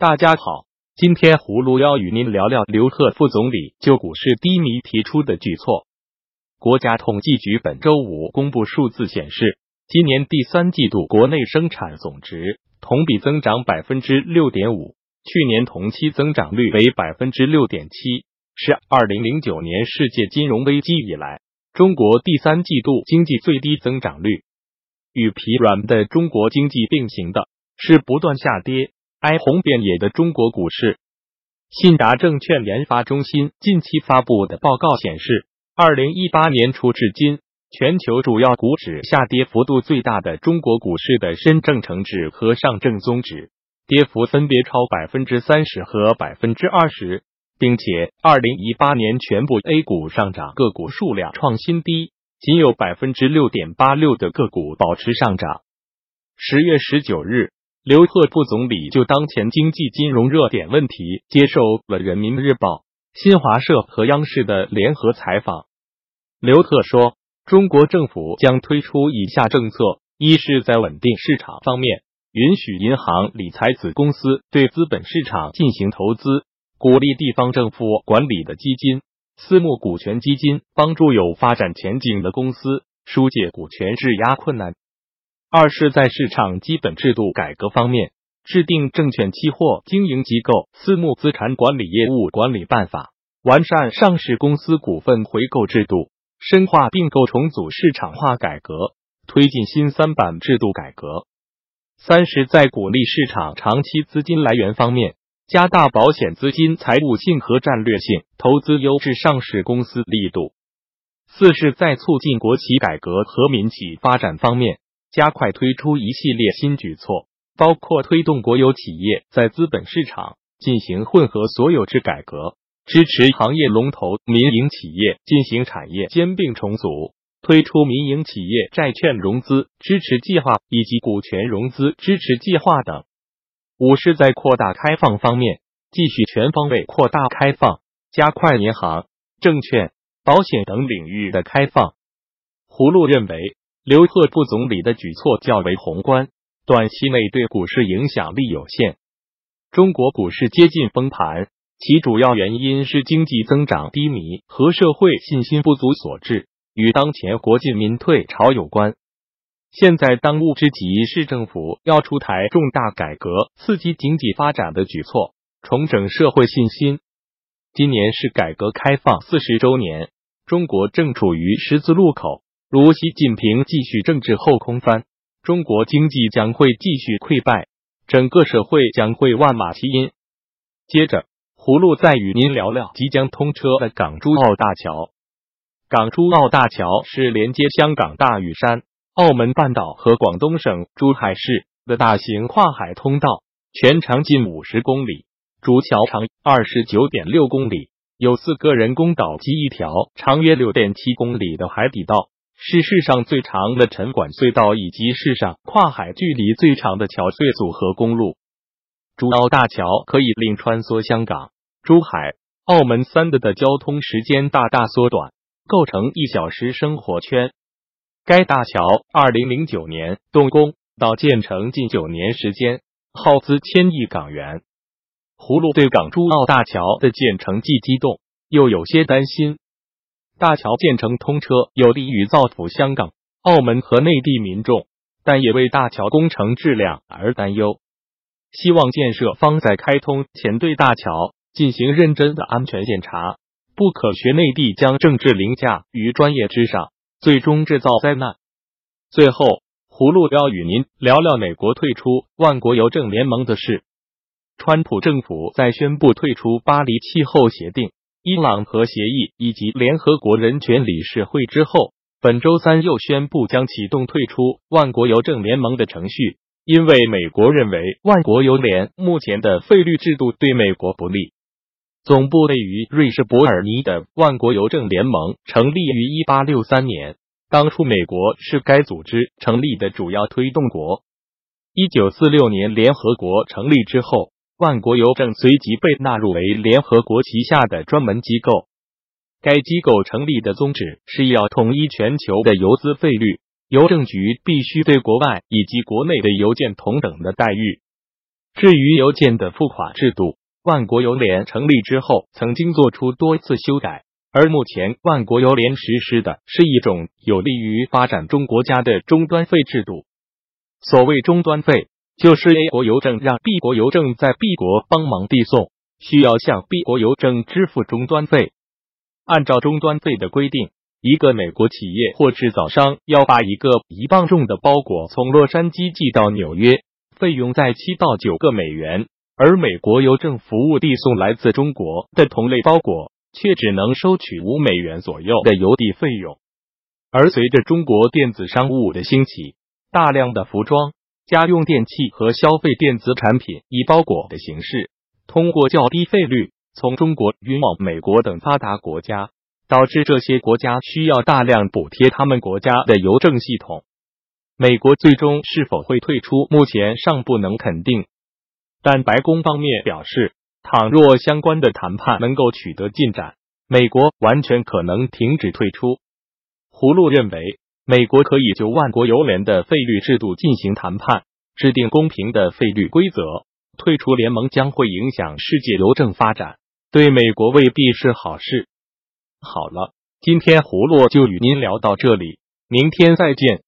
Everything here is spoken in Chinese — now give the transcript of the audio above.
大家好，今天葫芦要与您聊聊刘鹤副总理就股市低迷提出的举措。国家统计局本周五公布数字显示，今年第三季度国内生产总值同比增长百分之六点五，去年同期增长率为百分之六点七，是二零零九年世界金融危机以来中国第三季度经济最低增长率。与疲软的中国经济并行的是不断下跌、哀鸿遍野的中国股市。信达证券研发中心近期发布的报告显示，二零一八年初至今，全球主要股指下跌幅度最大的中国股市的深证成指和上证综指，跌幅分别超百分之三十和百分之二十，并且二零一八年全部 A 股上涨个股数量创新低。仅有百分之六点八六的个股保持上涨。十月十九日，刘鹤副总理就当前经济金融热点问题接受了人民日报、新华社和央视的联合采访。刘鹤说：“中国政府将推出以下政策：一是，在稳定市场方面，允许银行理财子公司对资本市场进行投资，鼓励地方政府管理的基金。”私募股权基金帮助有发展前景的公司疏解股权质押困难。二是，在市场基本制度改革方面，制定证券期货经营机构私募资产管理业务管理办法，完善上市公司股份回购制度，深化并购重组市场化改革，推进新三板制度改革。三是，在鼓励市场长期资金来源方面。加大保险资金财务性和战略性投资优质上市公司力度。四是，在促进国企改革和民企发展方面，加快推出一系列新举措，包括推动国有企业在资本市场进行混合所有制改革，支持行业龙头民营企业进行产业兼并重组，推出民营企业债券融资支持计划以及股权融资支持计划等。五是，在扩大开放方面，继续全方位扩大开放，加快银行、证券、保险等领域的开放。葫芦认为，刘鹤副总理的举措较为宏观，短期内对股市影响力有限。中国股市接近崩盘，其主要原因是经济增长低迷和社会信心不足所致，与当前国进民退潮有关。现在当务之急是政府要出台重大改革、刺激经济发展的举措，重整社会信心。今年是改革开放四十周年，中国正处于十字路口。如习近平继续政治后空翻，中国经济将会继续溃败，整个社会将会万马齐喑。接着，葫芦再与您聊聊即将通车的港珠澳大桥。港珠澳大桥是连接香港大屿山。澳门半岛和广东省珠海市的大型跨海通道，全长近五十公里，主桥长二十九点六公里，有四个人工岛及一条长约六点七公里的海底道，是世上最长的沉管隧道以及世上跨海距离最长的桥隧组合公路。珠澳大桥可以令穿梭香港、珠海、澳门三地的交通时间大大缩短，构成一小时生活圈。该大桥二零零九年动工，到建成近九年时间，耗资千亿港元。葫芦对港珠澳大桥的建成既激动，又有些担心。大桥建成通车，有利于造福香港、澳门和内地民众，但也为大桥工程质量而担忧。希望建设方在开通前对大桥进行认真的安全检查，不可学内地将政治凌驾于专业之上。最终制造灾难。最后，葫芦要与您聊聊美国退出万国邮政联盟的事。川普政府在宣布退出巴黎气候协定、伊朗核协议以及联合国人权理事会之后，本周三又宣布将启动退出万国邮政联盟的程序，因为美国认为万国邮联目前的费率制度对美国不利。总部位于瑞士伯尔尼的万国邮政联盟成立于一八六三年，当初美国是该组织成立的主要推动国。一九四六年联合国成立之后，万国邮政随即被纳入为联合国旗下的专门机构。该机构成立的宗旨是要统一全球的邮资费率，邮政局必须对国外以及国内的邮件同等的待遇。至于邮件的付款制度，万国邮联成立之后曾经做出多次修改，而目前万国邮联实施的是一种有利于发展中国家的终端费制度。所谓终端费，就是 A 国邮政让 B 国邮政在 B 国帮忙递送，需要向 B 国邮政支付终端费。按照终端费的规定。一个美国企业或制造商要把一个一磅重的包裹从洛杉矶寄到纽约，费用在七到九个美元。而美国邮政服务递送来自中国的同类包裹，却只能收取五美元左右的邮递费用。而随着中国电子商务的兴起，大量的服装、家用电器和消费电子产品以包裹的形式，通过较低费率从中国运往美国等发达国家。导致这些国家需要大量补贴他们国家的邮政系统。美国最终是否会退出，目前尚不能肯定。但白宫方面表示，倘若相关的谈判能够取得进展，美国完全可能停止退出。葫芦认为，美国可以就万国邮联的费率制度进行谈判，制定公平的费率规则。退出联盟将会影响世界邮政发展，对美国未必是好事。好了，今天葫芦就与您聊到这里，明天再见。